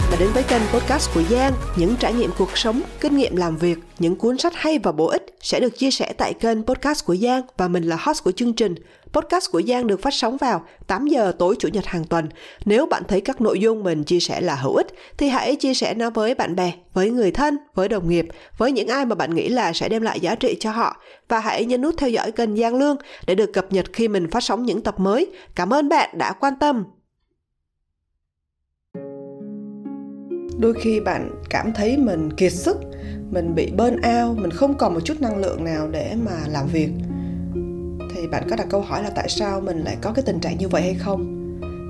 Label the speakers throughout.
Speaker 1: bạn đã đến với kênh podcast của Giang. Những trải nghiệm cuộc sống, kinh nghiệm làm việc, những cuốn sách hay và bổ ích sẽ được chia sẻ tại kênh podcast của Giang và mình là host của chương trình. Podcast của Giang được phát sóng vào 8 giờ tối chủ nhật hàng tuần. Nếu bạn thấy các nội dung mình chia sẻ là hữu ích thì hãy chia sẻ nó với bạn bè, với người thân, với đồng nghiệp, với những ai mà bạn nghĩ là sẽ đem lại giá trị cho họ và hãy nhấn nút theo dõi kênh Giang Lương để được cập nhật khi mình phát sóng những tập mới. Cảm ơn bạn đã quan tâm. Đôi khi bạn cảm thấy mình kiệt sức, mình bị bơn ao mình không còn một chút năng lượng nào để mà làm việc. Thì bạn có đặt câu hỏi là tại sao mình lại có cái tình trạng như vậy hay không?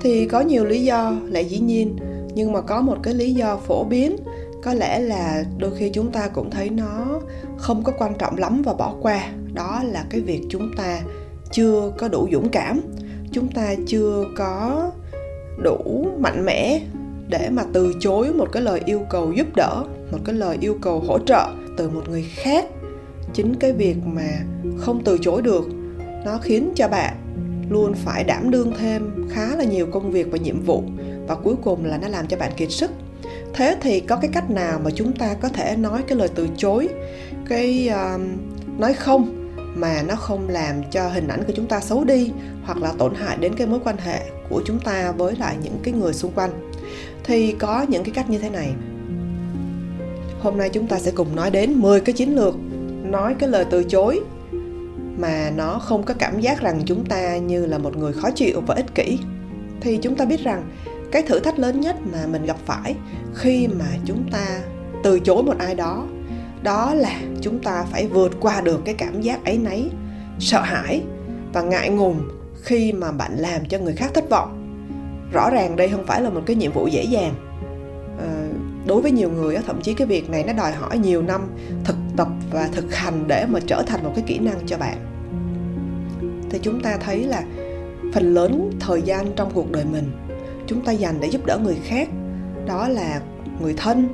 Speaker 1: Thì có nhiều lý do, lẽ dĩ nhiên. Nhưng mà có một cái lý do phổ biến, có lẽ là đôi khi chúng ta cũng thấy nó không có quan trọng lắm và bỏ qua. Đó là cái việc chúng ta chưa có đủ dũng cảm, chúng ta chưa có đủ mạnh mẽ để mà từ chối một cái lời yêu cầu giúp đỡ một cái lời yêu cầu hỗ trợ từ một người khác. Chính cái việc mà không từ chối được nó khiến cho bạn luôn phải đảm đương thêm khá là nhiều công việc và nhiệm vụ và cuối cùng là nó làm cho bạn kiệt sức. Thế thì có cái cách nào mà chúng ta có thể nói cái lời từ chối cái uh, nói không mà nó không làm cho hình ảnh của chúng ta xấu đi hoặc là tổn hại đến cái mối quan hệ của chúng ta với lại những cái người xung quanh? Thì có những cái cách như thế này. Hôm nay chúng ta sẽ cùng nói đến 10 cái chiến lược, nói cái lời từ chối mà nó không có cảm giác rằng chúng ta như là một người khó chịu và ích kỷ. Thì chúng ta biết rằng cái thử thách lớn nhất mà mình gặp phải khi mà chúng ta từ chối một ai đó đó là chúng ta phải vượt qua được cái cảm giác ấy nấy, sợ hãi và ngại ngùng khi mà bạn làm cho người khác thất vọng rõ ràng đây không phải là một cái nhiệm vụ dễ dàng. Ờ, đối với nhiều người thậm chí cái việc này nó đòi hỏi nhiều năm thực tập và thực hành để mà trở thành một cái kỹ năng cho bạn. Thì chúng ta thấy là phần lớn thời gian trong cuộc đời mình, chúng ta dành để giúp đỡ người khác, đó là người thân,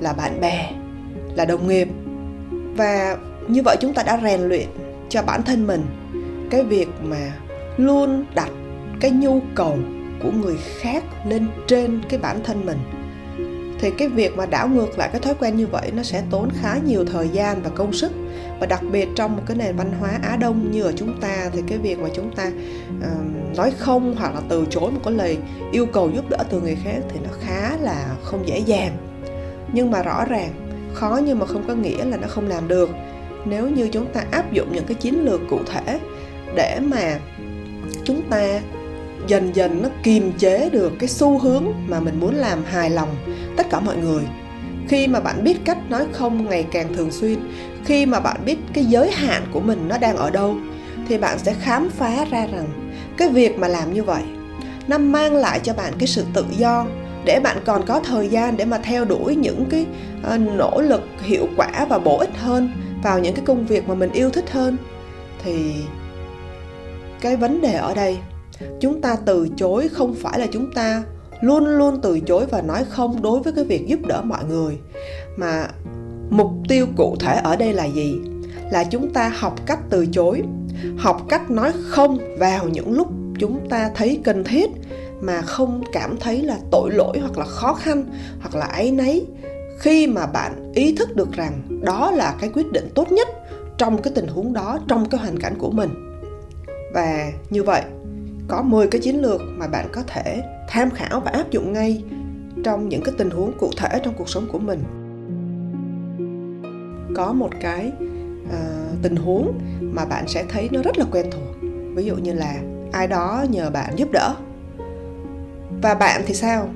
Speaker 1: là bạn bè, là đồng nghiệp. Và như vậy chúng ta đã rèn luyện cho bản thân mình cái việc mà luôn đặt cái nhu cầu của người khác lên trên cái bản thân mình. Thì cái việc mà đảo ngược lại cái thói quen như vậy nó sẽ tốn khá nhiều thời gian và công sức. Và đặc biệt trong một cái nền văn hóa Á Đông như ở chúng ta thì cái việc mà chúng ta uh, nói không hoặc là từ chối một cái lời yêu cầu giúp đỡ từ người khác thì nó khá là không dễ dàng. Nhưng mà rõ ràng khó nhưng mà không có nghĩa là nó không làm được. Nếu như chúng ta áp dụng những cái chiến lược cụ thể để mà chúng ta dần dần nó kiềm chế được cái xu hướng mà mình muốn làm hài lòng tất cả mọi người. Khi mà bạn biết cách nói không ngày càng thường xuyên khi mà bạn biết cái giới hạn của mình nó đang ở đâu thì bạn sẽ khám phá ra rằng cái việc mà làm như vậy nó mang lại cho bạn cái sự tự do để bạn còn có thời gian để mà theo đuổi những cái uh, nỗ lực hiệu quả và bổ ích hơn vào những cái công việc mà mình yêu thích hơn. Thì cái vấn đề ở đây chúng ta từ chối không phải là chúng ta. Luôn luôn từ chối và nói không đối với cái việc giúp đỡ mọi người. Mà mục tiêu cụ thể ở đây là gì? Là chúng ta học cách từ chối, học cách nói không vào những lúc chúng ta thấy cần thiết mà không cảm thấy là tội lỗi hoặc là khó khăn hoặc là áy náy. Khi mà bạn ý thức được rằng đó là cái quyết định tốt nhất trong cái tình huống đó, trong cái hoàn cảnh của mình. Và như vậy có 10 cái chiến lược mà bạn có thể tham khảo và áp dụng ngay trong những cái tình huống cụ thể trong cuộc sống của mình. Có một cái uh, tình huống mà bạn sẽ thấy nó rất là quen thuộc. Ví dụ như là ai đó nhờ bạn giúp đỡ. Và bạn thì sao?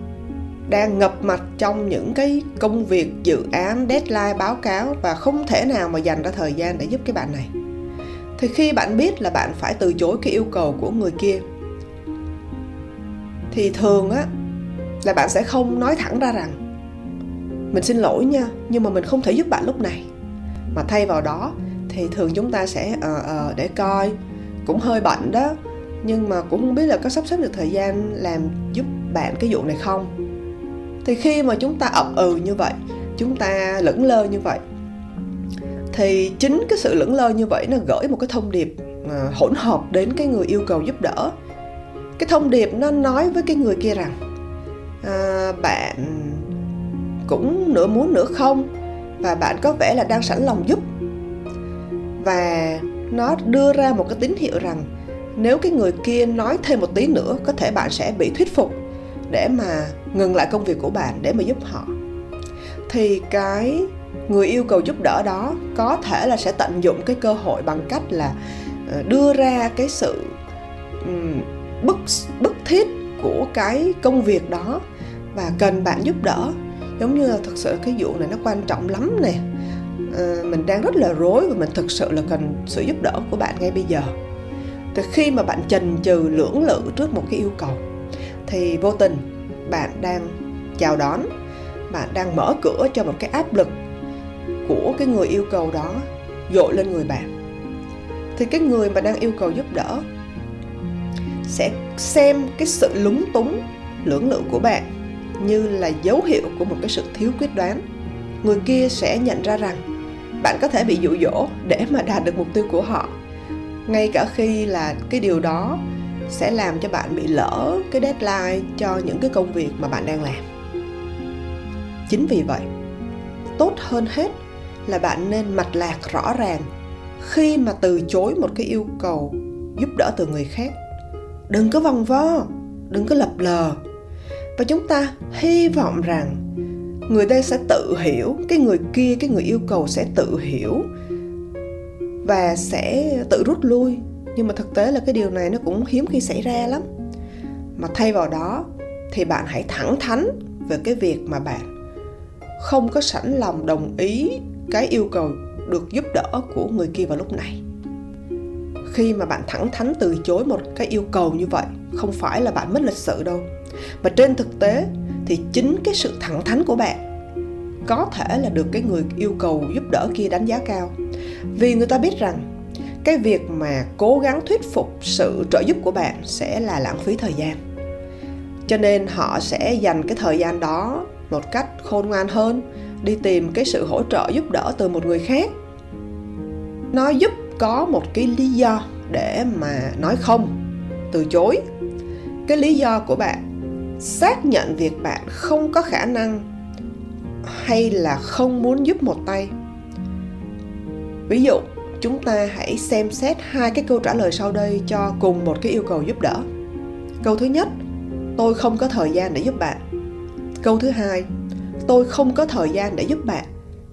Speaker 1: Đang ngập mặt trong những cái công việc dự án deadline báo cáo và không thể nào mà dành ra thời gian để giúp cái bạn này. Thì khi bạn biết là bạn phải từ chối cái yêu cầu của người kia thì thường á là bạn sẽ không nói thẳng ra rằng mình xin lỗi nha nhưng mà mình không thể giúp bạn lúc này. Mà thay vào đó thì thường chúng ta sẽ ờ uh, ờ uh, để coi. Cũng hơi bận đó nhưng mà cũng không biết là có sắp xếp được thời gian làm giúp bạn cái vụ này không. Thì khi mà chúng ta ậm ừ như vậy chúng ta lững lơ như vậy thì chính cái sự lững lơ như vậy nó gửi một cái thông điệp uh, hỗn hợp đến cái người yêu cầu giúp đỡ cái thông điệp nó nói với cái người kia rằng à, bạn cũng nửa muốn nửa không và bạn có vẻ là đang sẵn lòng giúp. Và nó đưa ra một cái tín hiệu rằng nếu cái người kia nói thêm một tí nữa có thể bạn sẽ bị thuyết phục để mà ngừng lại công việc của bạn để mà giúp họ. Thì cái người yêu cầu giúp đỡ đó có thể là sẽ tận dụng cái cơ hội bằng cách là ờ, đưa ra cái sự bức bức thiết của cái công việc đó và cần bạn giúp đỡ. Giống như là thực sự cái vụ này nó quan trọng lắm nè. À, mình đang rất là rối và mình thực sự là cần sự giúp đỡ của bạn ngay bây giờ. Thì khi mà bạn chần chừ lưỡng lự trước một cái yêu cầu thì vô tình bạn đang chào đón bạn đang mở cửa cho một cái áp lực của cái người yêu cầu đó dội lên người bạn. Thì cái người mà đang yêu cầu giúp đỡ sẽ xem cái sự lúng túng, lưỡng lự của bạn như là dấu hiệu của một cái sự thiếu quyết đoán. Người kia sẽ nhận ra rằng bạn có thể bị dụ dỗ để mà đạt được mục tiêu của họ. Ngay cả khi là cái điều đó sẽ làm cho bạn bị lỡ cái deadline cho những cái công việc mà bạn đang làm. Chính vì vậy, tốt hơn hết là bạn nên mạch lạc rõ ràng khi mà từ chối một cái yêu cầu giúp đỡ từ người khác đừng có vòng vo, đừng có lập lờ. Và chúng ta hy vọng rằng người đây sẽ tự hiểu, cái người kia, cái người yêu cầu sẽ tự hiểu và sẽ tự rút lui. Nhưng mà thực tế là cái điều này nó cũng hiếm khi xảy ra lắm. Mà thay vào đó thì bạn hãy thẳng thắn về cái việc mà bạn không có sẵn lòng đồng ý cái yêu cầu được giúp đỡ của người kia vào lúc này khi mà bạn thẳng thắn từ chối một cái yêu cầu như vậy, không phải là bạn mất lịch sự đâu. Mà trên thực tế thì chính cái sự thẳng thắn của bạn có thể là được cái người yêu cầu giúp đỡ kia đánh giá cao. Vì người ta biết rằng cái việc mà cố gắng thuyết phục sự trợ giúp của bạn sẽ là lãng phí thời gian. Cho nên họ sẽ dành cái thời gian đó một cách khôn ngoan hơn, đi tìm cái sự hỗ trợ giúp đỡ từ một người khác. Nó giúp có một cái lý do để mà nói không, từ chối. Cái lý do của bạn, xác nhận việc bạn không có khả năng hay là không muốn giúp một tay. Ví dụ, chúng ta hãy xem xét hai cái câu trả lời sau đây cho cùng một cái yêu cầu giúp đỡ. Câu thứ nhất, tôi không có thời gian để giúp bạn. Câu thứ hai, tôi không có thời gian để giúp bạn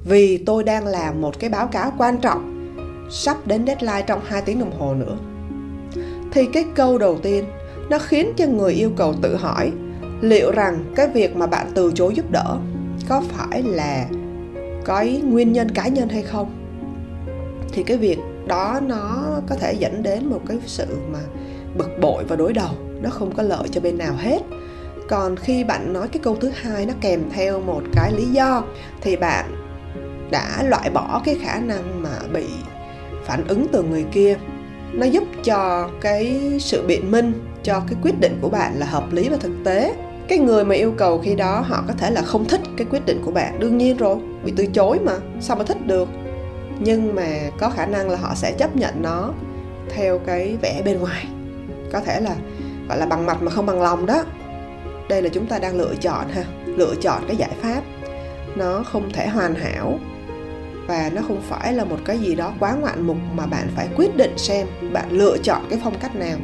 Speaker 1: vì tôi đang làm một cái báo cáo quan trọng sắp đến deadline trong 2 tiếng đồng hồ nữa. Thì cái câu đầu tiên, nó khiến cho người yêu cầu tự hỏi liệu rằng cái việc mà bạn từ chối giúp đỡ có phải là cái nguyên nhân cá nhân hay không? Thì cái việc đó nó có thể dẫn đến một cái sự mà bực bội và đối đầu, nó không có lợi cho bên nào hết. Còn khi bạn nói cái câu thứ hai nó kèm theo một cái lý do, thì bạn đã loại bỏ cái khả năng mà bị phản ứng từ người kia, nó giúp cho cái sự biện minh, cho cái quyết định của bạn là hợp lý và thực tế. Cái người mà yêu cầu khi đó, họ có thể là không thích cái quyết định của bạn. Đương nhiên rồi bị từ chối mà, sao mà thích được? Nhưng mà có khả năng là họ sẽ chấp nhận nó theo cái vẻ bên ngoài. Có thể là, gọi là, bằng mặt mà không bằng lòng đó. Đây là chúng ta đang lựa chọn ha, lựa chọn cái giải pháp. Nó không thể hoàn hảo và nó không phải là một cái gì đó quá ngoạn mục mà bạn phải quyết định xem bạn lựa chọn cái phong cách nào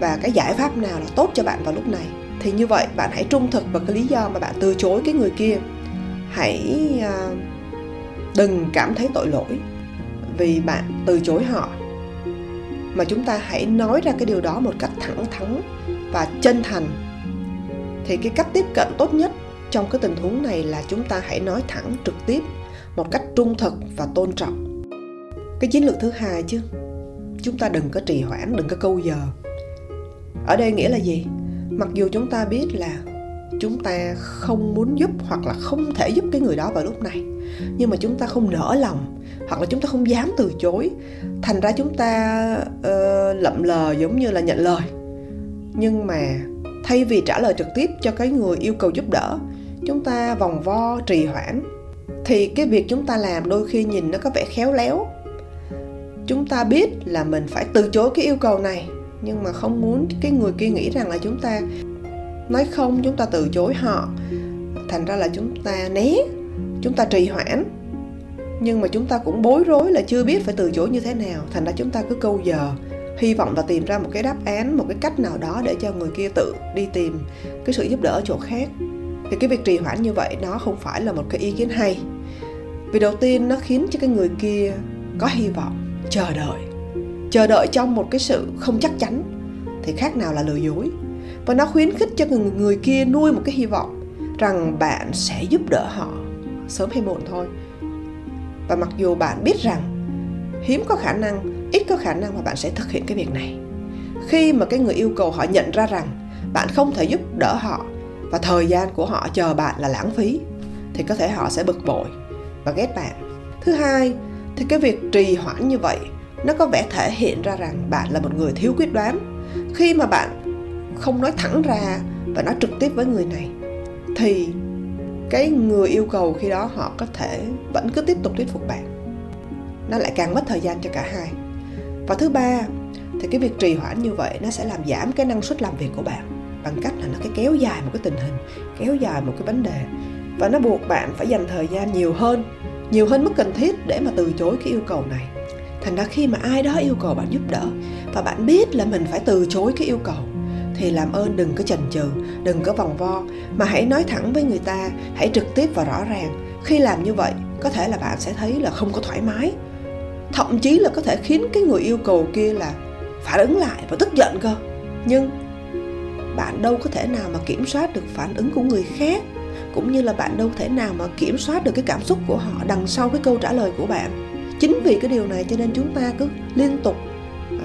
Speaker 1: và cái giải pháp nào là tốt cho bạn vào lúc này. Thì như vậy bạn hãy trung thực vào cái lý do mà bạn từ chối cái người kia. Hãy uh, đừng cảm thấy tội lỗi vì bạn từ chối họ. Mà chúng ta hãy nói ra cái điều đó một cách thẳng thắn và chân thành. Thì cái cách tiếp cận tốt nhất trong cái tình huống này là chúng ta hãy nói thẳng trực tiếp một cách trung thực và tôn trọng. Cái chiến lược thứ hai chứ chúng ta đừng có trì hoãn đừng có câu giờ. Ở đây nghĩa là gì? Mặc dù chúng ta biết là chúng ta không muốn giúp hoặc là không thể giúp cái người đó vào lúc này nhưng mà chúng ta không nỡ lòng hoặc là chúng ta không dám từ chối thành ra chúng ta uh, lậm lờ giống như là nhận lời. Nhưng mà thay vì trả lời trực tiếp cho cái người yêu cầu giúp đỡ chúng ta vòng vo trì hoãn thì cái việc chúng ta làm đôi khi nhìn nó có vẻ khéo léo. Chúng ta biết là mình phải từ chối cái yêu cầu này, nhưng mà không muốn cái người kia nghĩ rằng là chúng ta nói không, chúng ta từ chối họ. Thành ra là chúng ta né, chúng ta trì hoãn. Nhưng mà chúng ta cũng bối rối là chưa biết phải từ chối như thế nào. Thành ra chúng ta cứ câu giờ, hy vọng là tìm ra một cái đáp án, một cái cách nào đó để cho người kia tự đi tìm cái sự giúp đỡ ở chỗ khác. Thì cái việc trì hoãn như vậy nó không phải là một cái ý kiến hay vì đầu tiên nó khiến cho cái người kia có hy vọng chờ đợi. Chờ đợi trong một cái sự không chắc chắn thì khác nào là lừa dối. Và nó khuyến khích cho người, người kia nuôi một cái hy vọng rằng bạn sẽ giúp đỡ họ sớm hay muộn thôi. Và mặc dù bạn biết rằng hiếm có khả năng ít có khả năng mà bạn sẽ thực hiện cái việc này. Khi mà cái người yêu cầu họ nhận ra rằng bạn không thể giúp đỡ họ và thời gian của họ chờ bạn là lãng phí thì có thể họ sẽ bực bội và ghét bạn. Thứ hai, thì cái việc trì hoãn như vậy, nó có vẻ thể hiện ra rằng bạn là một người thiếu quyết đoán. Khi mà bạn không nói thẳng ra và nói trực tiếp với người này, thì cái người yêu cầu khi đó họ có thể vẫn cứ tiếp tục thuyết phục bạn. Nó lại càng mất thời gian cho cả hai. Và thứ ba, thì cái việc trì hoãn như vậy nó sẽ làm giảm cái năng suất làm việc của bạn bằng cách là nó cái kéo dài một cái tình hình, kéo dài một cái vấn đề và nó buộc bạn phải dành thời gian nhiều hơn nhiều hơn mức cần thiết để mà từ chối cái yêu cầu này. Thành ra khi mà ai đó yêu cầu bạn giúp đỡ và bạn biết là mình phải từ chối cái yêu cầu, thì làm ơn đừng có chần chừ, đừng có vòng vo. Mà hãy nói thẳng với người ta, hãy trực tiếp và rõ ràng. Khi làm như vậy, có thể là bạn sẽ thấy là không có thoải mái. Thậm chí là có thể khiến cái người yêu cầu kia là phản ứng lại và tức giận cơ. Nhưng bạn đâu có thể nào mà kiểm soát được phản ứng của người khác cũng như là bạn đâu thể nào mà kiểm soát được cái cảm xúc của họ đằng sau cái câu trả lời của bạn. Chính vì cái điều này cho nên chúng ta cứ liên tục uh,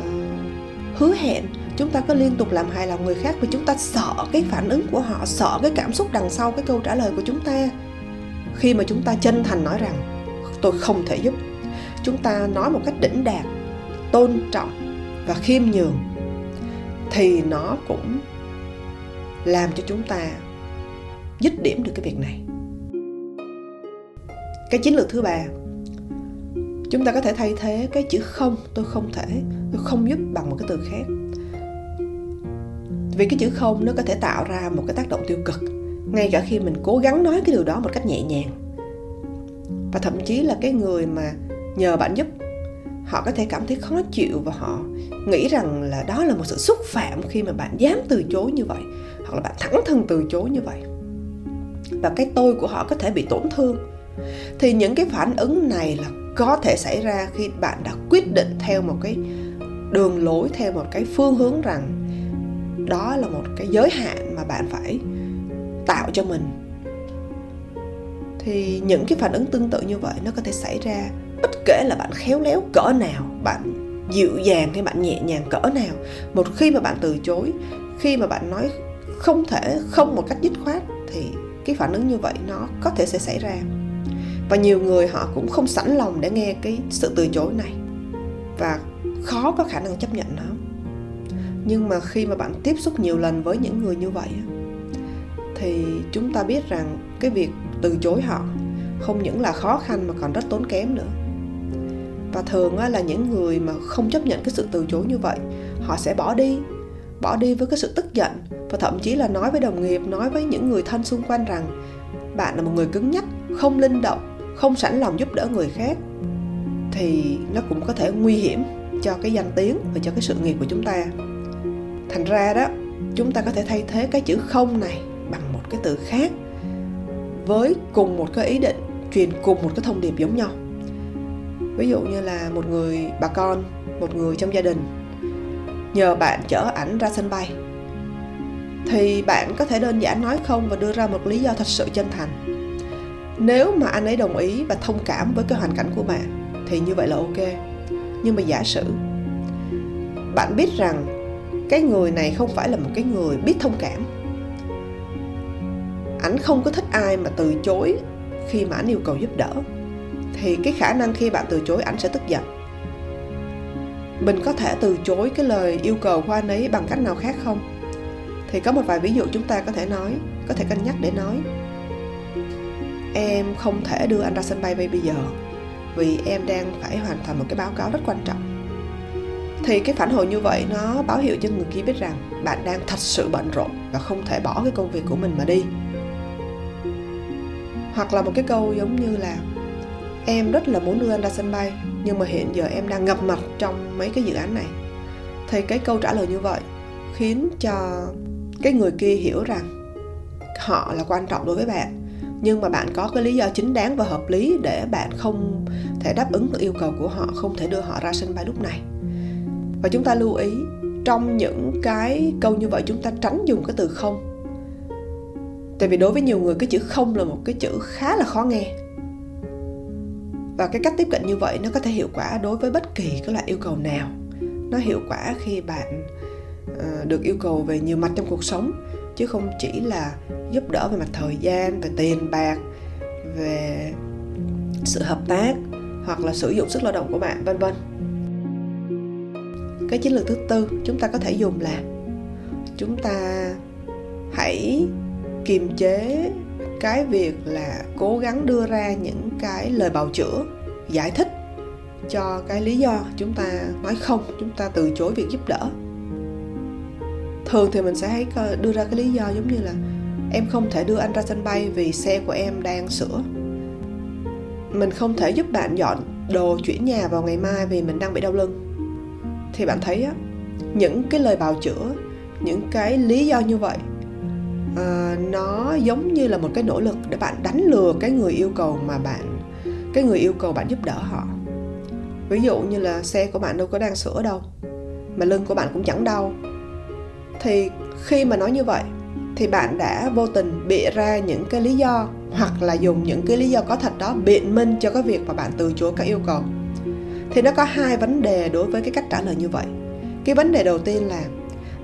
Speaker 1: hứa hẹn chúng ta cứ liên tục làm hài lòng người khác vì chúng ta sợ cái phản ứng của họ sợ cái cảm xúc đằng sau cái câu trả lời của chúng ta. Khi mà chúng ta chân thành nói rằng tôi không thể giúp. Chúng ta nói một cách đỉnh đạt tôn trọng và khiêm nhường thì nó cũng làm cho chúng ta dứt điểm được cái việc này. Cái chiến lược thứ ba, chúng ta có thể thay thế cái chữ không, tôi không thể, tôi không giúp bằng một cái từ khác. Vì cái chữ không nó có thể tạo ra một cái tác động tiêu cực, ngay cả khi mình cố gắng nói cái điều đó một cách nhẹ nhàng. Và thậm chí là cái người mà nhờ bạn giúp, họ có thể cảm thấy khó chịu và họ nghĩ rằng là đó là một sự xúc phạm khi mà bạn dám từ chối như vậy, hoặc là bạn thẳng thừng từ chối như vậy và cái tôi của họ có thể bị tổn thương. Thì những cái phản ứng này là có thể xảy ra khi bạn đã quyết định theo một cái đường lối, theo một cái phương hướng rằng đó là một cái giới hạn mà bạn phải tạo cho mình. Thì những cái phản ứng tương tự như vậy nó có thể xảy ra bất kể là bạn khéo léo cỡ nào, bạn dịu dàng hay bạn nhẹ nhàng cỡ nào. Một khi mà bạn từ chối, khi mà bạn nói không thể, không một cách dứt khoát thì cái phản ứng như vậy nó có thể sẽ xảy ra. Và nhiều người họ cũng không sẵn lòng để nghe cái sự từ chối này. Và khó có khả năng chấp nhận nó. Nhưng mà khi mà bạn tiếp xúc nhiều lần với những người như vậy thì chúng ta biết rằng cái việc từ chối họ không những là khó khăn mà còn rất tốn kém nữa. Và thường là những người mà không chấp nhận cái sự từ chối như vậy, họ sẽ bỏ đi bỏ đi với cái sự tức giận và thậm chí là nói với đồng nghiệp, nói với những người thân xung quanh rằng, bạn là một người cứng nhắc, không linh động, không sẵn lòng giúp đỡ người khác. Thì nó cũng có thể nguy hiểm cho cái danh tiếng và cho cái sự nghiệp của chúng ta. Thành ra đó, chúng ta có thể thay thế cái chữ không này bằng một cái từ khác với cùng một cái ý định, truyền cùng một cái thông điệp giống nhau. Ví dụ như là một người, bà con, một người trong gia đình, nhờ bạn chở ảnh ra sân bay thì bạn có thể đơn giản nói không và đưa ra một lý do thật sự chân thành. Nếu mà anh ấy đồng ý và thông cảm với cái hoàn cảnh của bạn, thì như vậy là ok. Nhưng mà giả sử, bạn biết rằng cái người này không phải là một cái người biết thông cảm. Ảnh không có thích ai mà từ chối khi mà ảnh yêu cầu giúp đỡ. Thì cái khả năng khi bạn từ chối, ảnh sẽ tức giận. Mình có thể từ chối cái lời yêu cầu của anh ấy bằng cách nào khác không? Thì có một vài ví dụ chúng ta có thể nói, có thể cân nhắc để nói. Em không thể đưa anh ra sân bay bây giờ vì em đang phải hoàn thành một cái báo cáo rất quan trọng. Thì cái phản hồi như vậy nó báo hiệu cho người kia biết rằng bạn đang thật sự bận rộn và không thể bỏ cái công việc của mình mà đi. Hoặc là một cái câu giống như là, em rất là muốn đưa anh ra sân bay, nhưng mà hiện giờ em đang ngập mặt trong mấy cái dự án này. Thì cái câu trả lời như vậy khiến cho cái người kia hiểu rằng họ là quan trọng đối với bạn. Nhưng mà bạn có cái lý do chính đáng và hợp lý để bạn không thể đáp ứng được yêu cầu của họ, không thể đưa họ ra sân bay lúc này. Và chúng ta lưu ý, trong những cái câu như vậy chúng ta tránh dùng cái từ không. Tại vì đối với nhiều người, cái chữ không là một cái chữ khá là khó nghe. Và cái cách tiếp cận như vậy nó có thể hiệu quả đối với bất kỳ cái loại yêu cầu nào. Nó hiệu quả khi bạn Ờ, được yêu cầu về nhiều mặt trong cuộc sống, chứ không chỉ là giúp đỡ về mặt thời gian, về tiền bạc, về sự hợp tác, hoặc là sử dụng sức lao động của bạn, vân vân. Cái chiến lược thứ tư chúng ta có thể dùng là chúng ta hãy kiềm chế cái việc là cố gắng đưa ra những cái lời bào chữa, giải thích cho cái lý do chúng ta nói không, chúng ta từ chối việc giúp đỡ thường thì mình sẽ thấy đưa ra cái lý do giống như là em không thể đưa anh ra sân bay vì xe của em đang sửa. Mình không thể giúp bạn dọn đồ chuyển nhà vào ngày mai vì mình đang bị đau lưng. Thì bạn thấy á những cái lời bào chữa những cái lý do như vậy uh, nó giống như là một cái nỗ lực để bạn đánh lừa cái người yêu cầu mà bạn cái người yêu cầu bạn giúp đỡ họ. Ví dụ như là xe của bạn đâu có đang sửa đâu mà lưng của bạn cũng chẳng đau thì khi mà nói như vậy, thì bạn đã vô tình bịa ra những cái lý do hoặc là dùng những cái lý do có thật đó biện minh cho cái việc mà bạn từ chối các yêu cầu. Thì nó có hai vấn đề đối với cái cách trả lời như vậy. Cái vấn đề đầu tiên là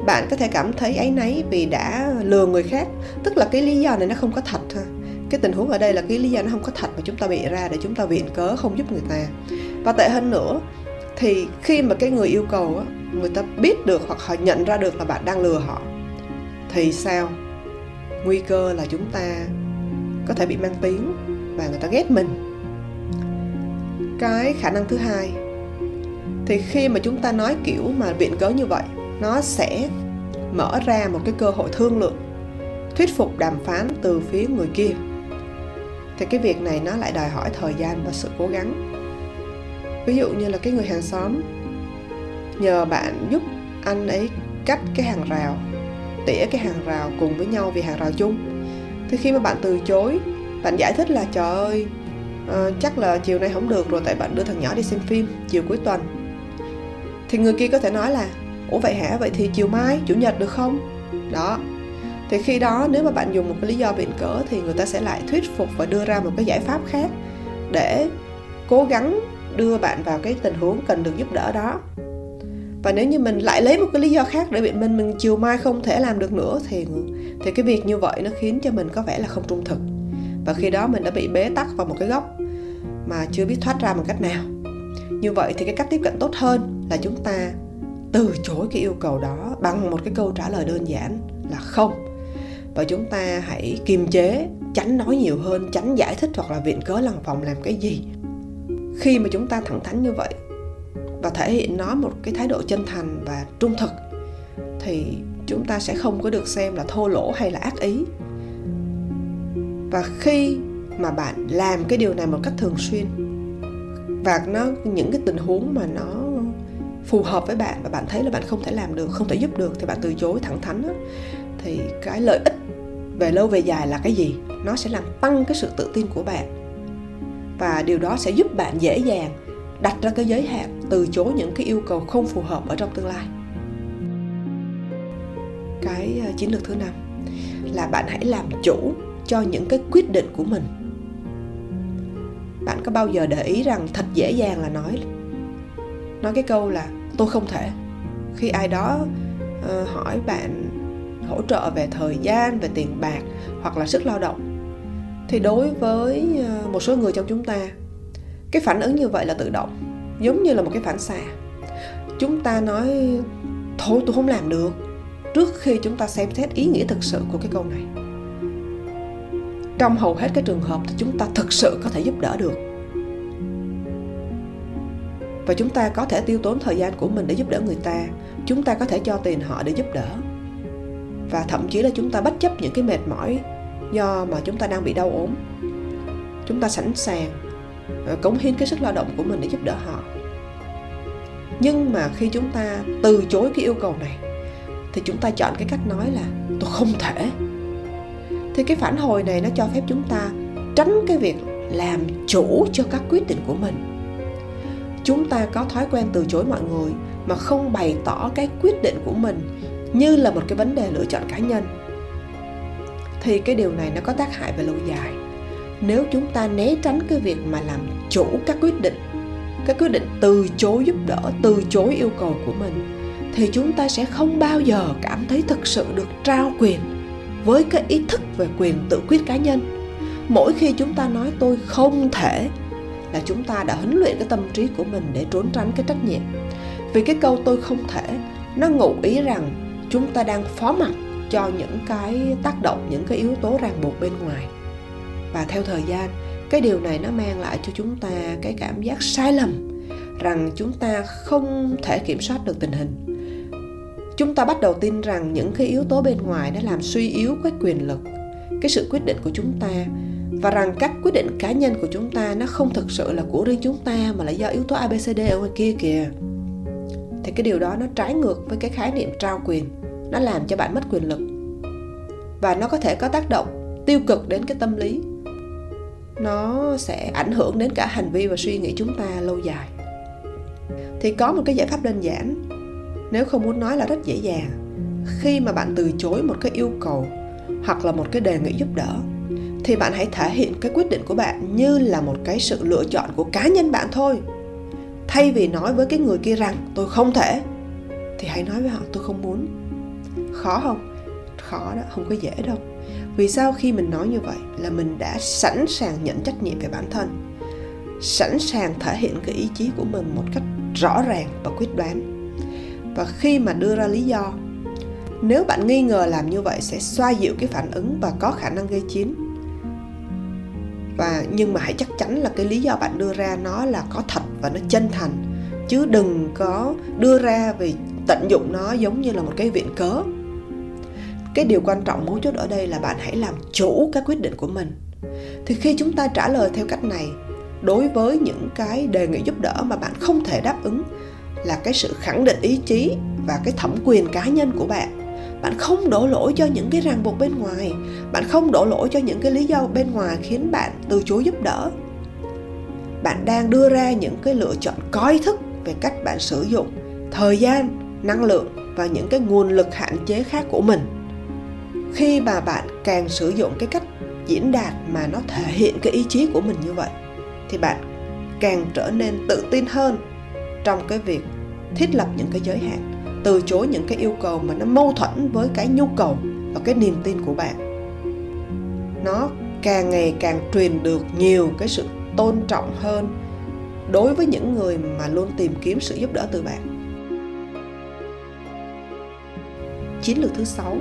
Speaker 1: bạn có thể cảm thấy áy náy vì đã lừa người khác, tức là cái lý do này nó không có thật ha. Cái tình huống ở đây là cái lý do nó không có thật mà chúng ta bị ra để chúng ta viện cớ không giúp người ta. Và tệ hơn nữa, thì khi mà cái người yêu cầu á người ta biết được hoặc họ nhận ra được là bạn đang lừa họ, thì sao? Nguy cơ là chúng ta có thể bị mang tiếng và người ta ghét mình. Cái khả năng thứ hai, thì khi mà chúng ta nói kiểu mà viện cớ như vậy, nó sẽ mở ra một cái cơ hội thương lượng, thuyết phục đàm phán từ phía người kia. Thì cái việc này nó lại đòi hỏi thời gian và sự cố gắng. Ví dụ như là cái người hàng xóm nhờ bạn giúp anh ấy cắt cái hàng rào tỉa cái hàng rào cùng với nhau vì hàng rào chung. Thì khi mà bạn từ chối bạn giải thích là trời ơi uh, chắc là chiều nay không được rồi tại bạn đưa thằng nhỏ đi xem phim chiều cuối tuần. Thì người kia có thể nói là ủa vậy hả? Vậy thì chiều mai chủ nhật được không? Đó. Thì khi đó nếu mà bạn dùng một cái lý do viện cớ thì người ta sẽ lại thuyết phục và đưa ra một cái giải pháp khác để cố gắng đưa bạn vào cái tình huống cần được giúp đỡ đó và nếu như mình lại lấy một cái lý do khác để biện minh mình chiều mai không thể làm được nữa, thì thì cái việc như vậy nó khiến cho mình có vẻ là không trung thực. Và khi đó mình đã bị bế tắc vào một cái góc mà chưa biết thoát ra bằng cách nào. Như vậy thì cái cách tiếp cận tốt hơn là chúng ta từ chối cái yêu cầu đó bằng một cái câu trả lời đơn giản là không. Và chúng ta hãy kiềm chế, tránh nói nhiều hơn, tránh giải thích hoặc là viện cớ lằng vòng làm cái gì. Khi mà chúng ta thẳng thắn như vậy và thể hiện nó một cái thái độ chân thành và trung thực thì chúng ta sẽ không có được xem là thô lỗ hay là ác ý. Và khi mà bạn làm cái điều này một cách thường xuyên và nó những cái tình huống mà nó phù hợp với bạn và bạn thấy là bạn không thể làm được không thể giúp được thì bạn từ chối thẳng thắn đó, thì cái lợi ích về lâu về dài là cái gì? Nó sẽ làm tăng cái sự tự tin của bạn. Và điều đó sẽ giúp bạn dễ dàng đặt ra cái giới hạn từ chối những cái yêu cầu không phù hợp ở trong tương lai. Cái à, chiến lược thứ năm là bạn hãy làm chủ cho những cái quyết định của mình. Bạn có bao giờ để ý rằng thật dễ dàng là nói nói cái câu là tôi không thể khi ai đó uh, hỏi bạn hỗ trợ về thời gian về tiền bạc hoặc là sức lao động thì đối với ờ, một số người trong chúng ta cái phản ứng như vậy là tự động, giống như là một cái phản xạ. Chúng ta nói, thôi, tôi không làm được. Trước khi chúng ta xem xét ý nghĩa thực sự của cái câu này. Trong hầu hết các trường hợp thì chúng ta thực sự có thể giúp đỡ được. Và chúng ta có thể tiêu tốn thời gian của mình để giúp đỡ người ta. Chúng ta có thể cho tiền họ để giúp đỡ. Và thậm chí là chúng ta bất chấp những cái mệt mỏi do mà chúng ta đang bị đau ốm. Chúng ta sẵn sàng Ờ, cống hiến cái sức lao động của mình để giúp đỡ họ. Nhưng mà khi chúng ta từ chối cái yêu cầu này, thì chúng ta chọn cái cách nói là, tôi không thể. Thì cái phản hồi này nó cho phép chúng ta tránh cái việc làm chủ cho các quyết định của mình. Chúng ta có thói quen từ chối mọi người mà không bày tỏ cái quyết định của mình như là một cái vấn đề lựa chọn cá nhân. Thì cái điều này nó có tác hại về lâu dài nếu chúng ta né tránh cái việc mà làm chủ các quyết định, các quyết định từ chối giúp đỡ, từ chối yêu cầu của mình, thì chúng ta sẽ không bao giờ cảm thấy thực sự được trao quyền với cái ý thức về quyền tự quyết cá nhân. Mỗi khi chúng ta nói tôi không thể là chúng ta đã huấn luyện cái tâm trí của mình để trốn tránh cái trách nhiệm. Vì cái câu tôi không thể, nó ngụ ý rằng chúng ta đang phó mặc cho những cái tác động, những cái yếu tố ràng buộc bên ngoài và theo thời gian, cái điều này nó mang lại cho chúng ta cái cảm giác sai lầm, rằng chúng ta không thể kiểm soát được tình hình. Chúng ta bắt đầu tin rằng những cái yếu tố bên ngoài đã làm suy yếu cái quyền lực, cái sự quyết định của chúng ta, và rằng các quyết định cá nhân của chúng ta nó không thực sự là của riêng chúng ta mà là do yếu tố abcd ở e, ngoài kia kìa. Thì cái điều đó nó trái ngược với cái khái niệm trao quyền, nó làm cho bạn mất quyền lực. Và nó có thể có tác động tiêu cực đến cái tâm lý nó sẽ ảnh hưởng đến cả hành vi và suy nghĩ chúng ta lâu dài. Thì có một cái giải pháp đơn giản. Nếu không muốn nói là rất dễ dàng, khi mà bạn từ chối một cái yêu cầu hoặc là một cái đề nghị giúp đỡ, thì bạn hãy thể hiện cái quyết định của bạn như là một cái sự lựa chọn của cá nhân bạn thôi. Thay vì nói với cái người kia rằng, tôi không thể, thì hãy nói với họ, tôi không muốn. Khó không? Khó đó, không có dễ đâu vì sao khi mình nói như vậy là mình đã sẵn sàng nhận trách nhiệm về bản thân, sẵn sàng thể hiện cái ý chí của mình một cách rõ ràng và quyết đoán? Và khi mà đưa ra lý do, nếu bạn nghi ngờ làm như vậy sẽ xoa dịu cái phản ứng và có khả năng gây chiến. Và, nhưng mà hãy chắc chắn là cái lý do bạn đưa ra nó là có thật và nó chân thành, chứ đừng có đưa ra vì tận dụng nó giống như là một cái viện cớ cái điều quan trọng mấu chốt ở đây là bạn hãy làm chủ các quyết định của mình. Thì khi chúng ta trả lời theo cách này, đối với những cái đề nghị giúp đỡ mà bạn không thể đáp ứng là cái sự khẳng định ý chí và cái thẩm quyền cá nhân của bạn. Bạn không đổ lỗi cho những cái ràng buộc bên ngoài. Bạn không đổ lỗi cho những cái lý do bên ngoài khiến bạn từ chối giúp đỡ. Bạn đang đưa ra những cái lựa chọn có ý thức về cách bạn sử dụng thời gian, năng lượng và những cái nguồn lực hạn chế khác của mình khi mà bạn càng sử dụng cái cách diễn đạt mà nó thể hiện cái ý chí của mình như vậy, thì bạn càng trở nên tự tin hơn trong cái việc thiết lập những cái giới hạn, từ chối những cái yêu cầu mà nó mâu thuẫn với cái nhu cầu và cái niềm tin của bạn. Nó càng ngày càng truyền được nhiều cái sự tôn trọng hơn đối với những người mà luôn tìm kiếm sự giúp đỡ từ bạn. Chiến lược thứ sáu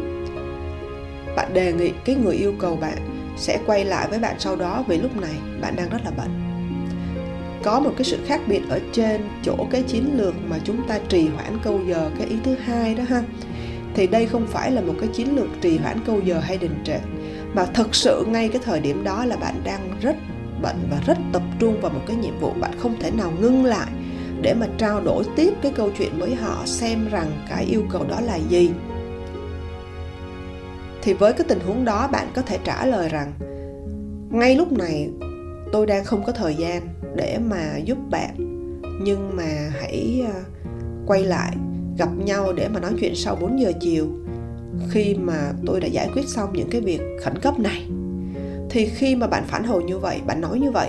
Speaker 1: bạn đề nghị cái người yêu cầu bạn sẽ quay lại với bạn sau đó vì lúc này bạn đang rất là bận. Có một cái sự khác biệt ở trên chỗ cái chiến lược mà chúng ta trì hoãn câu giờ cái ý thứ hai đó ha. Thì đây không phải là một cái chiến lược trì hoãn câu giờ hay đình trệ, mà thực sự ngay cái thời điểm đó là bạn đang rất bận và rất tập trung vào một cái nhiệm vụ bạn không thể nào ngưng lại để mà trao đổi tiếp cái câu chuyện với họ, xem rằng cái yêu cầu đó là gì thì với cái tình huống đó bạn có thể trả lời rằng, ngay lúc này, tôi đang không có thời gian để mà giúp bạn, nhưng mà hãy ờ, quay lại gặp nhau để mà nói chuyện sau 4 giờ chiều khi mà tôi đã giải quyết xong những cái việc khẩn cấp này. Thì khi mà bạn phản hồi như vậy, bạn nói như vậy,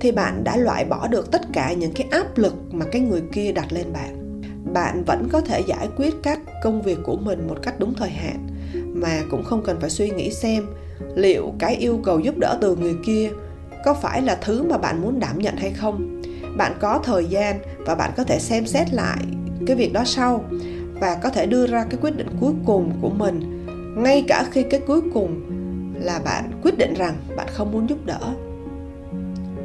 Speaker 1: thì bạn đã loại bỏ được tất cả những cái áp lực mà cái người kia đặt lên bạn. Bạn vẫn có thể giải quyết các công việc của mình một cách đúng thời hạn mà cũng không cần phải suy nghĩ xem liệu cái yêu cầu giúp đỡ từ người kia có phải là thứ mà bạn muốn đảm nhận hay không. Bạn có thời gian và bạn có thể xem xét lại cái việc đó sau và có thể đưa ra cái quyết định cuối cùng của mình. Ngay cả khi cái cuối cùng là bạn quyết định rằng bạn không muốn giúp đỡ.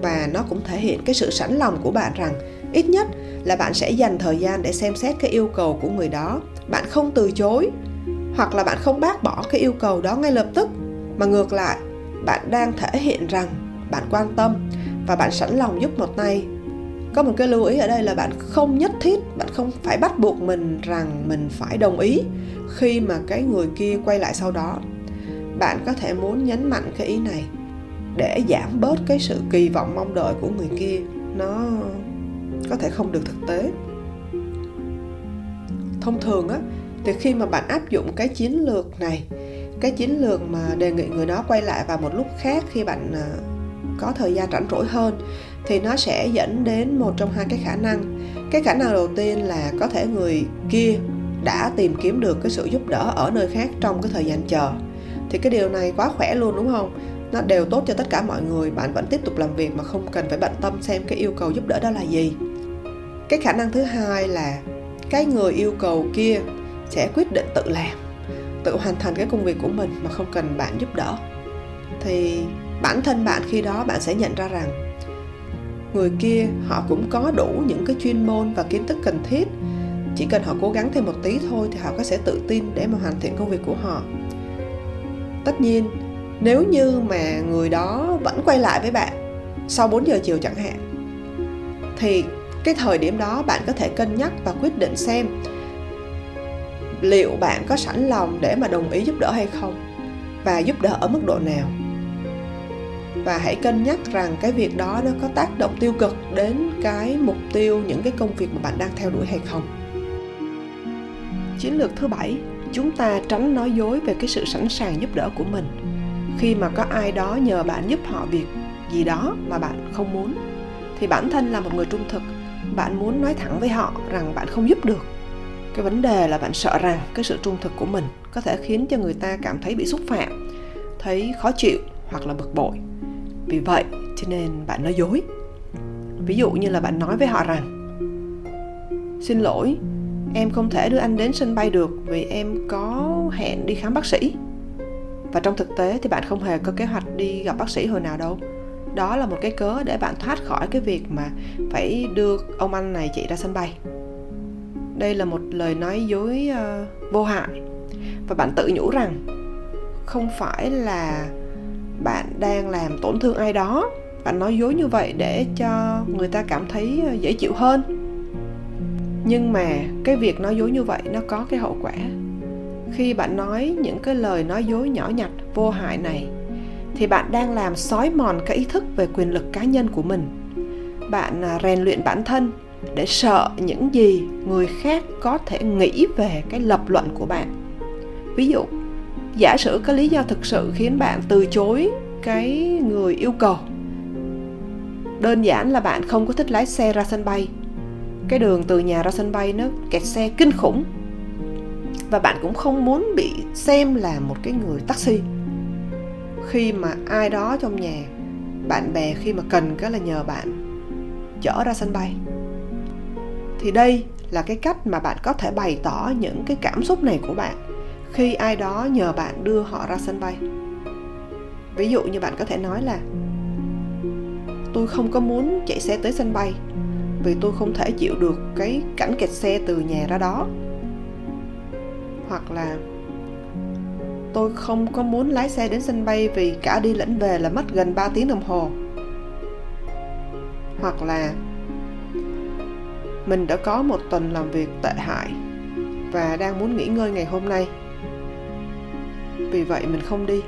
Speaker 1: Và nó cũng thể hiện cái sự sẵn lòng của bạn rằng ít nhất là bạn sẽ dành thời gian để xem xét cái yêu cầu của người đó. Bạn không từ chối hoặc là bạn không bác bỏ cái yêu cầu đó ngay lập tức. Mà ngược lại, bạn đang thể hiện rằng bạn quan tâm và bạn sẵn lòng giúp một tay. Có một cái lưu ý ở đây là bạn không nhất thiết, bạn không phải bắt buộc mình rằng mình phải đồng ý khi mà cái người kia quay lại sau đó. Bạn có thể muốn nhấn mạnh cái ý này để giảm bớt cái sự kỳ vọng mong đợi của người kia. Nó có thể không được thực tế. Thông thường á thì khi mà bạn áp dụng cái chiến lược này, cái chiến lược mà đề nghị người đó quay lại vào một lúc khác khi bạn à, có thời gian rảnh rỗi hơn, thì nó sẽ dẫn đến một trong hai cái khả năng. Cái khả năng đầu tiên là có thể người kia đã tìm kiếm được cái sự giúp đỡ ở nơi khác trong cái thời gian chờ. Thì cái điều này quá khỏe luôn, đúng không? Nó đều tốt cho tất cả mọi người, bạn vẫn tiếp tục làm việc mà không cần phải bận tâm xem cái yêu cầu giúp đỡ đó là gì. Cái khả năng thứ hai là cái người yêu cầu kia sẽ quyết định tự làm, tự hoàn thành cái công việc của mình mà không cần bạn giúp đỡ. Thì bản thân bạn khi đó bạn sẽ nhận ra rằng người kia họ cũng có đủ những cái chuyên môn và kiến thức cần thiết. Chỉ cần họ cố gắng thêm một tí thôi thì họ có sẽ tự tin để mà hoàn thiện công việc của họ. Tất nhiên, nếu như mà người đó vẫn quay lại với bạn sau 4 giờ chiều chẳng hạn, thì cái thời điểm đó bạn có thể cân nhắc và quyết định xem liệu bạn có sẵn lòng để mà đồng ý giúp đỡ hay không? Và giúp đỡ ở mức độ nào? Và hãy cân nhắc rằng cái việc đó nó có tác động tiêu cực đến cái mục tiêu, những cái công việc mà bạn đang theo đuổi hay không. Chiến lược thứ bảy, chúng ta tránh nói dối về cái sự sẵn sàng giúp đỡ của mình. Khi mà có ai đó nhờ bạn giúp họ việc gì đó mà bạn không muốn, thì bản thân là một người trung thực. Bạn muốn nói thẳng với họ rằng bạn không giúp được cái vấn đề là bạn sợ rằng cái sự trung thực của mình có thể khiến cho người ta cảm thấy bị xúc phạm, thấy khó chịu hoặc là bực bội. Vì vậy, cho nên bạn nói dối. Ví dụ như là bạn nói với họ rằng, xin lỗi, em không thể đưa anh đến sân bay được vì em có hẹn đi khám bác sĩ. Và trong thực tế thì bạn không hề có kế hoạch đi gặp bác sĩ hồi nào đâu. Đó là một cái cớ để bạn thoát khỏi cái việc mà phải đưa ông anh này chị ra sân bay đây là một lời nói dối uh, vô hại. Và bạn tự nhủ rằng không phải là bạn đang làm tổn thương ai đó. Bạn nói dối như vậy để cho người ta cảm thấy ờ, dễ chịu hơn. Nhưng mà cái việc nói dối như vậy nó có cái hậu quả. Khi bạn nói những cái lời nói dối nhỏ nhặt vô hại này thì bạn đang làm xói mòn cái ý thức về quyền lực cá nhân của mình. Bạn ờ, rèn luyện bản thân để sợ những gì người khác có thể nghĩ về cái lập luận của bạn. Ví dụ, giả sử có lý do thực sự khiến bạn từ chối cái người yêu cầu, đơn giản là bạn không có thích lái xe ra sân bay. Cái đường từ nhà ra sân bay nó kẹt xe kinh khủng và bạn cũng không muốn bị xem là một cái người taxi. Khi mà ai đó trong nhà, bạn bè khi mà cần cái là nhờ bạn chở ra sân bay thì đây là cái cách mà bạn có thể bày tỏ những cái cảm xúc này của bạn khi ai đó nhờ bạn đưa họ ra sân bay. Ví dụ như bạn có thể nói là, tôi không có muốn chạy xe tới sân bay vì tôi không thể chịu được cái cảnh kẹt xe từ nhà ra đó. Hoặc là, tôi không có muốn lái xe đến sân bay vì cả đi lẫn về là mất gần 3 tiếng đồng hồ. Hoặc là mình đã có một tuần làm việc tệ hại và đang muốn nghỉ ngơi ngày hôm nay. Vì vậy mình không đi.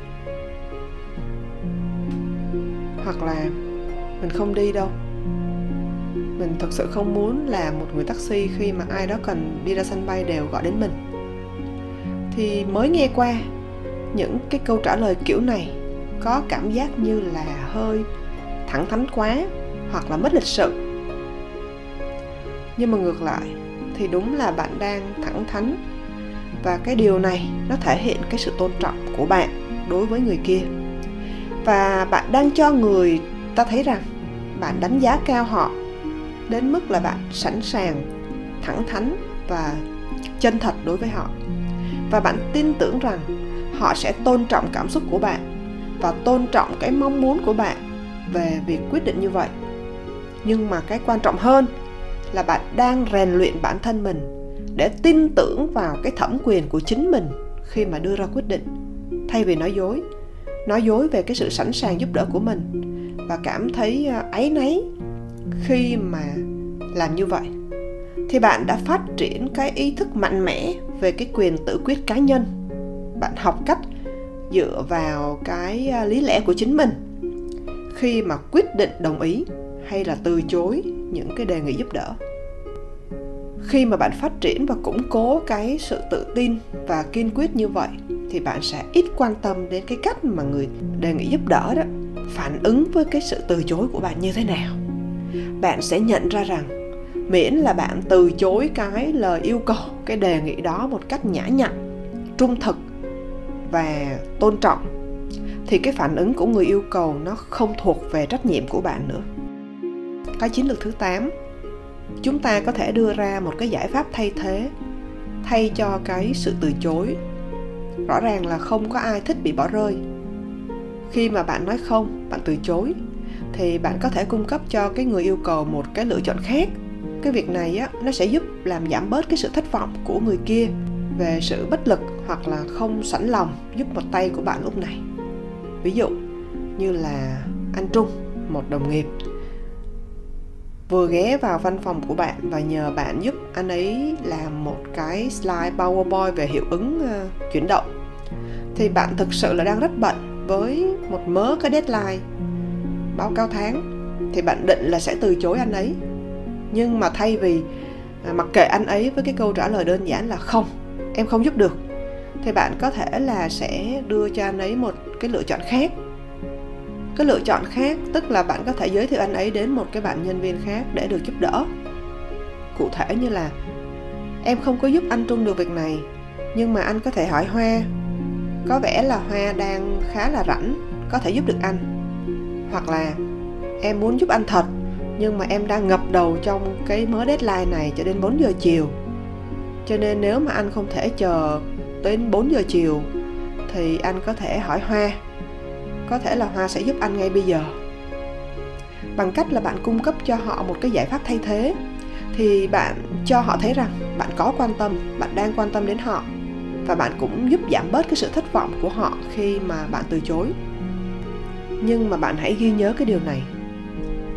Speaker 1: Hoặc là mình không đi đâu. Mình thật sự không muốn là một người taxi khi mà ai đó cần đi ra sân bay đều gọi đến mình. Thì mới nghe qua, những cái câu trả lời kiểu này có cảm giác như là hơi thẳng thắn quá hoặc là mất lịch sự nhưng mà ngược lại, thì đúng là bạn đang thẳng thắn. Và cái điều này nó thể hiện cái sự tôn trọng của bạn đối với người kia. Và bạn đang cho người ta thấy rằng bạn đánh giá cao họ đến mức là bạn sẵn sàng, thẳng thắn và chân thật đối với họ. Và bạn tin tưởng rằng họ sẽ tôn trọng cảm xúc của bạn và tôn trọng cái mong muốn của bạn về việc quyết định như vậy. Nhưng mà cái quan trọng hơn là bạn đang rèn luyện bản thân mình để tin tưởng vào cái thẩm quyền của chính mình khi mà đưa ra quyết định. Thay vì nói dối nói dối về cái sự sẵn sàng giúp đỡ của mình và cảm thấy à, áy náy khi mà làm như vậy, thì bạn đã phát triển cái ý thức mạnh mẽ về cái quyền tự quyết cá nhân. Bạn học cách dựa vào cái à, lý lẽ của chính mình khi mà quyết định đồng ý hay là từ chối những cái đề nghị giúp đỡ. Khi mà bạn phát triển và củng cố cái sự tự tin và kiên quyết như vậy, thì bạn sẽ ít quan tâm đến cái cách mà người đề nghị giúp đỡ đó phản ứng với cái sự từ chối của bạn như thế nào. Bạn sẽ nhận ra rằng, miễn là bạn từ chối cái lời yêu cầu, cái đề nghị đó một cách nhã nhặn, trung thực và tôn trọng, thì cái phản ứng của người yêu cầu nó không thuộc về trách nhiệm của bạn nữa cái chiến lược thứ 8 chúng ta có thể đưa ra một cái giải pháp thay thế, thay cho cái sự từ chối. Rõ ràng là không có ai thích bị bỏ rơi. Khi mà bạn nói không, bạn từ chối, thì bạn có thể cung cấp cho cái người yêu cầu một cái lựa chọn khác. Cái việc này á, nó sẽ giúp làm giảm bớt cái sự thất vọng của người kia về sự bất lực hoặc là không sẵn lòng giúp một tay của bạn lúc này. Ví dụ như là anh trung, một đồng nghiệp vừa ghé vào văn phòng của bạn và nhờ bạn giúp anh ấy làm một cái slide PowerPoint về hiệu ứng uh, chuyển động. Thì bạn thực sự là đang rất bận với một mớ cái deadline báo cáo tháng. Thì bạn định là sẽ từ chối anh ấy. Nhưng mà thay vì uh, mặc kệ anh ấy với cái câu trả lời đơn giản là không em không giúp được thì bạn có thể là sẽ đưa cho anh ấy một cái lựa chọn khác cái lựa chọn khác, tức là bạn có thể giới thiệu anh ấy đến một cái bạn nhân viên khác để được giúp đỡ. Cụ thể như là, em không có giúp anh trung được việc này, nhưng mà anh có thể hỏi hoa. Có vẻ là hoa đang khá là rảnh, có thể giúp được anh. Hoặc là, em muốn giúp anh thật, nhưng mà em đang ngập đầu trong cái mớ deadline này cho đến 4 giờ chiều. Cho nên nếu mà anh không thể chờ đến 4 giờ chiều, thì anh có thể hỏi hoa có thể là hoa sẽ giúp anh ngay bây giờ. Bằng cách là bạn cung cấp cho họ một cái giải pháp thay thế, thì bạn cho họ thấy rằng bạn có quan tâm, bạn đang quan tâm đến họ, và bạn cũng giúp giảm bớt cái sự thất vọng của họ khi mà bạn từ chối. Nhưng mà bạn hãy ghi nhớ cái điều này.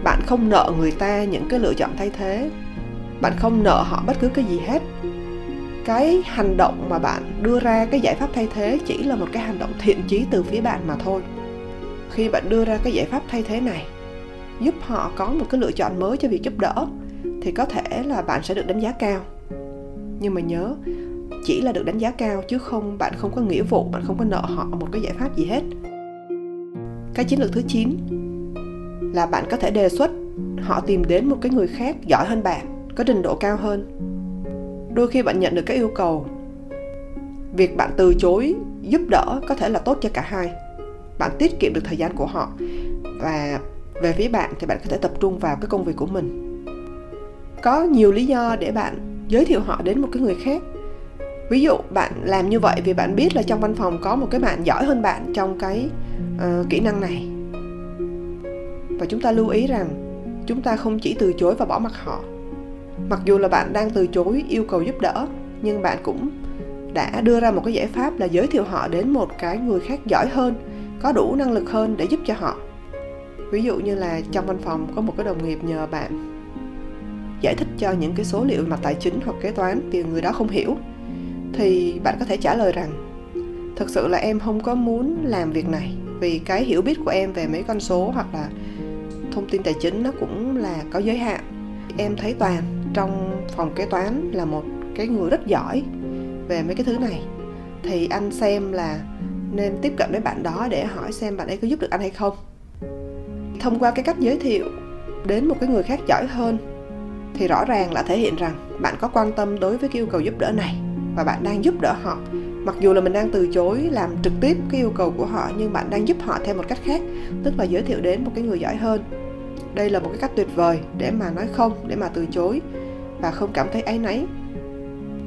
Speaker 1: Bạn không nợ người ta những cái lựa chọn thay thế. Bạn không nợ họ bất cứ cái gì hết. Cái hành động mà bạn đưa ra, cái giải pháp thay thế chỉ là một cái hành động thiện chí từ phía bạn mà thôi khi bạn đưa ra cái giải pháp thay thế này, giúp họ có một cái lựa chọn mới cho việc giúp đỡ, thì có thể là bạn sẽ được đánh giá cao. Nhưng mà nhớ, chỉ là được đánh giá cao chứ không, bạn không có nghĩa vụ, bạn không có nợ họ một cái giải pháp gì hết. Cái chiến lược thứ 9 là bạn có thể đề xuất họ tìm đến một cái người khác giỏi hơn bạn, có trình độ cao hơn. Đôi khi bạn nhận được cái yêu cầu, việc bạn từ chối giúp đỡ có thể là tốt cho cả hai bạn tiết kiệm được thời gian của họ. Và về phía bạn thì bạn có thể tập trung vào cái công việc của mình. Có nhiều lý do để bạn giới thiệu họ đến một cái người khác. Ví dụ bạn làm như vậy vì bạn biết là trong văn phòng có một cái bạn giỏi hơn bạn trong cái uh, kỹ năng này. Và chúng ta lưu ý rằng chúng ta không chỉ từ chối và bỏ mặc họ. Mặc dù là bạn đang từ chối yêu cầu giúp đỡ nhưng bạn cũng đã đưa ra một cái giải pháp là giới thiệu họ đến một cái người khác giỏi hơn có đủ năng lực hơn để giúp cho họ. Ví dụ như là trong văn phòng có một cái đồng nghiệp nhờ bạn giải thích cho những cái số liệu mặt tài chính hoặc kế toán thì người đó không hiểu, thì bạn có thể trả lời rằng, thực sự là em không có muốn làm việc này vì cái hiểu biết của em về mấy con số hoặc là thông tin tài chính nó cũng là có giới hạn. Em thấy toàn trong phòng kế toán là một cái người rất giỏi về mấy cái thứ này. Thì anh xem là nên tiếp cận với bạn đó để hỏi xem bạn ấy có giúp được anh hay không. Thông qua cái cách giới thiệu đến một cái người khác giỏi hơn, thì rõ ràng là thể hiện rằng bạn có quan tâm đối với cái yêu cầu giúp đỡ này và bạn đang giúp đỡ họ. Mặc dù là mình đang từ chối làm trực tiếp cái yêu cầu của họ, nhưng bạn đang giúp họ theo một cách khác, tức là giới thiệu đến một cái người giỏi hơn. Đây là một cái cách tuyệt vời để mà nói không, để mà từ chối và không cảm thấy áy náy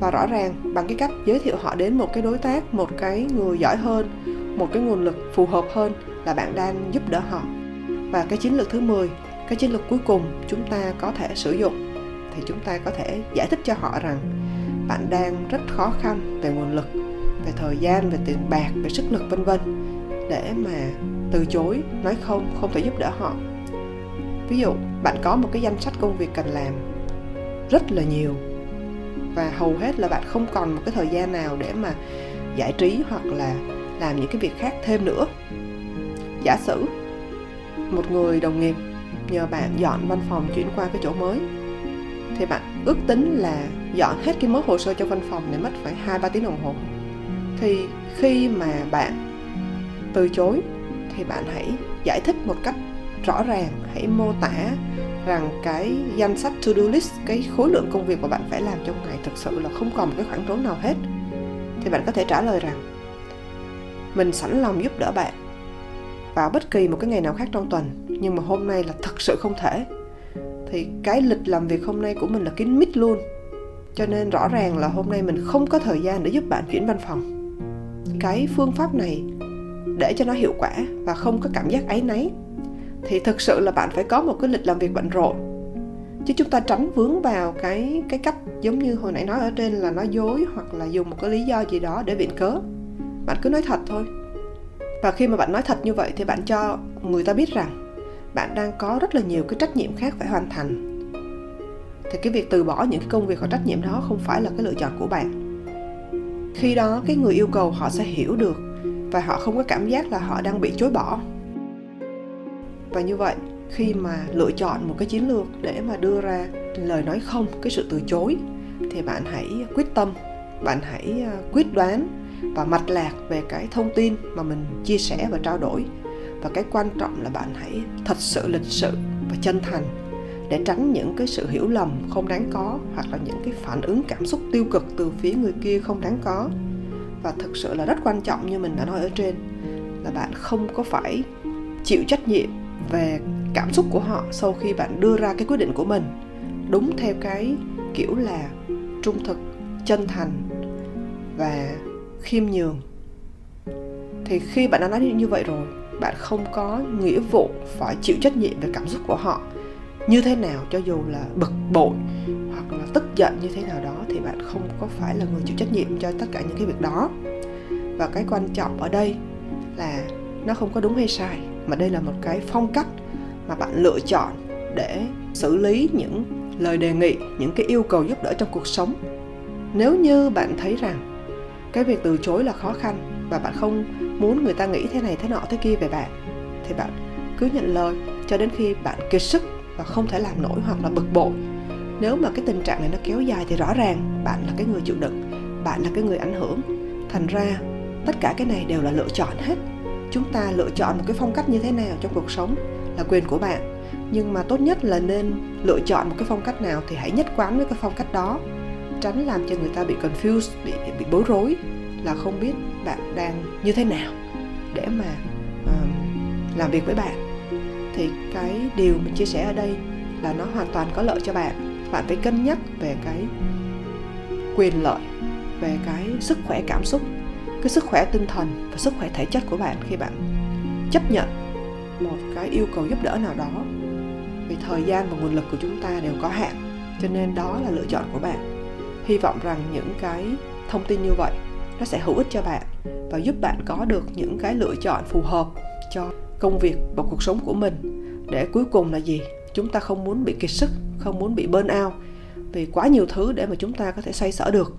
Speaker 1: và rõ ràng bằng cái cách giới thiệu họ đến một cái đối tác, một cái người giỏi hơn, một cái nguồn lực phù hợp hơn là bạn đang giúp đỡ họ. Và cái chiến lược thứ 10 cái chiến lược cuối cùng chúng ta có thể sử dụng thì chúng ta có thể giải thích cho họ rằng bạn đang rất khó khăn về nguồn lực, về thời gian, về tiền bạc, về sức lực, vân vân để mà từ chối nói không không thể giúp đỡ họ. Ví dụ, bạn có một cái danh sách công việc cần làm rất là nhiều và hầu hết là bạn không còn một cái thời gian nào để mà giải trí hoặc là làm những cái việc khác thêm nữa. Giả sử một người đồng nghiệp nhờ bạn dọn văn phòng chuyển qua cái chỗ mới, thì bạn ước tính là dọn hết cái mớ hồ sơ cho văn phòng này mất phải hai ba tiếng đồng hồ. Thì khi mà bạn từ chối, thì bạn hãy giải thích một cách rõ ràng, hãy mô tả rằng cái danh sách to do list, cái khối lượng công việc mà bạn phải làm trong ngày thực sự là không còn một cái khoảng trống nào hết. Thì bạn có thể trả lời rằng, mình sẵn lòng giúp đỡ bạn vào bất kỳ một cái ngày nào khác trong tuần, nhưng mà hôm nay là thật sự không thể. Thì cái lịch làm việc hôm nay của mình là kín mít luôn. Cho nên rõ ràng là hôm nay mình không có thời gian để giúp bạn chuyển văn phòng. Cái phương pháp này để cho nó hiệu quả và không có cảm giác áy náy thì thực sự là bạn phải có một cái lịch làm việc bận rộn. Chứ chúng ta tránh vướng vào cái cái cách giống như hồi nãy nói ở trên là nói dối hoặc là dùng một cái lý do gì đó để viện cớ. Bạn cứ nói thật thôi. Và khi mà bạn nói thật như vậy thì bạn cho người ta biết rằng bạn đang có rất là nhiều cái trách nhiệm khác phải hoàn thành. Thì cái việc từ bỏ những cái công việc hoặc trách nhiệm đó không phải là cái lựa chọn của bạn. Khi đó cái người yêu cầu họ sẽ hiểu được và họ không có cảm giác là họ đang bị chối bỏ và như vậy, khi mà lựa chọn một cái chiến lược để mà đưa ra lời nói không, cái sự từ chối, thì bạn hãy quyết tâm, bạn hãy à, quyết đoán và mạch lạc về cái thông tin mà mình chia sẻ và trao đổi. Và cái quan trọng là bạn hãy thật sự lịch sự và chân thành để tránh những cái sự hiểu lầm không đáng có hoặc là những cái phản ứng cảm xúc tiêu cực từ phía người kia không đáng có. Và thực sự là rất quan trọng như mình đã nói ở trên, là bạn không có phải chịu trách nhiệm về cảm xúc của họ sau khi bạn đưa ra cái quyết định của mình. Đúng theo cái kiểu là trung thực, chân thành và khiêm nhường. Thì khi bạn đã nói như vậy rồi, bạn không có nghĩa vụ phải chịu trách nhiệm về cảm xúc của họ như thế nào, cho dù là bực bội hoặc là tức giận như thế nào đó, thì bạn không có phải là người chịu trách nhiệm cho tất cả những cái việc đó. Và cái quan trọng ở đây là nó không có đúng hay sai mà đây là một cái phong cách mà bạn lựa chọn để xử lý những lời đề nghị, những cái yêu cầu giúp đỡ trong cuộc sống. Nếu như bạn thấy rằng cái việc từ chối là khó khăn và bạn không muốn người ta nghĩ thế này, thế nọ, thế kia về bạn, thì bạn cứ nhận lời cho đến khi bạn kiệt sức và không thể làm nổi hoặc là bực bội. Nếu mà cái tình trạng này nó kéo dài thì rõ ràng bạn là cái người chịu đựng, bạn là cái người ảnh hưởng. Thành ra, tất cả cái này đều là lựa chọn hết chúng ta lựa chọn một cái phong cách như thế nào trong cuộc sống là quyền của bạn. Nhưng mà tốt nhất là nên lựa chọn một cái phong cách nào thì hãy nhất quán với cái phong cách đó. Tránh làm cho người ta bị confused bị bị bối rối là không biết bạn đang như thế nào để mà uh, làm việc với bạn. Thì cái điều mình chia sẻ ở đây là nó hoàn toàn có lợi cho bạn. Bạn phải cân nhắc về cái quyền lợi về cái sức khỏe cảm xúc cái sức khỏe tinh thần và sức khỏe thể chất của bạn khi bạn chấp nhận một cái yêu cầu giúp đỡ nào đó. Vì thời gian và nguồn lực của chúng ta đều có hạn, cho nên đó là lựa chọn của bạn. Hy vọng rằng những cái thông tin như vậy nó sẽ hữu ích cho bạn và giúp bạn có được những cái lựa chọn phù hợp cho công việc và cuộc sống của mình. Để cuối cùng là gì? Chúng ta không muốn bị kiệt sức, không muốn bị burn out vì quá nhiều thứ để mà chúng ta có thể xoay sở được.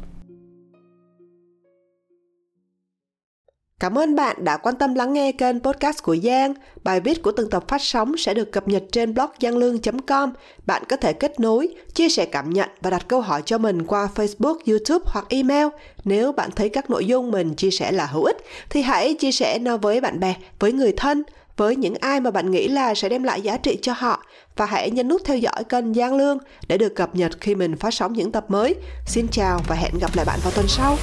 Speaker 1: Cảm ơn bạn đã quan tâm lắng nghe kênh podcast của Giang. Bài viết của từng tập phát sóng sẽ được cập nhật trên blog giangluong.com. Bạn có thể kết nối, chia sẻ cảm nhận và đặt câu hỏi cho mình qua Facebook, YouTube hoặc email. Nếu bạn thấy các nội dung mình chia sẻ là hữu ích thì hãy chia sẻ nó với bạn bè, với người thân với những ai mà bạn nghĩ là sẽ đem lại giá trị cho họ và hãy nhấn nút theo dõi kênh Giang Lương để được cập nhật khi mình phát sóng những tập mới. Xin chào và hẹn gặp lại bạn vào tuần sau.